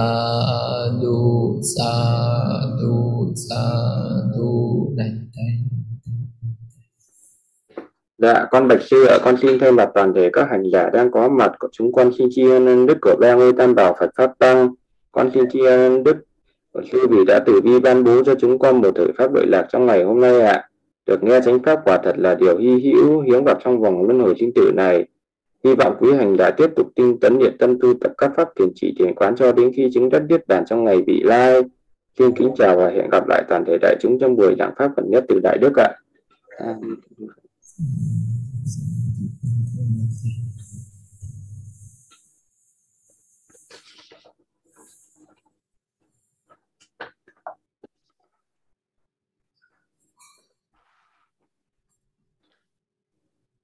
du sa du sa du này đây Dạ, con Bạch Sư ạ, con xin thay mặt toàn thể các hành giả đang có mặt của chúng con xin tri ân đức của ba ngôi tam bảo Phật Pháp Tăng. Con xin tri ân đức của sư vì đã tử vi ban bố cho chúng con một thời pháp lợi lạc trong ngày hôm nay ạ. Được nghe chánh pháp quả thật là điều hy hữu hiếm gặp trong vòng luân hồi sinh tử này. Hy vọng quý hành giả tiếp tục tinh tấn niệm tâm tu tập các pháp thiền trị thiền quán cho đến khi chứng đắc niết bàn trong ngày vị lai. Xin kính chào và hẹn gặp lại toàn thể đại chúng trong buổi giảng pháp gần nhất từ Đại Đức ạ. À.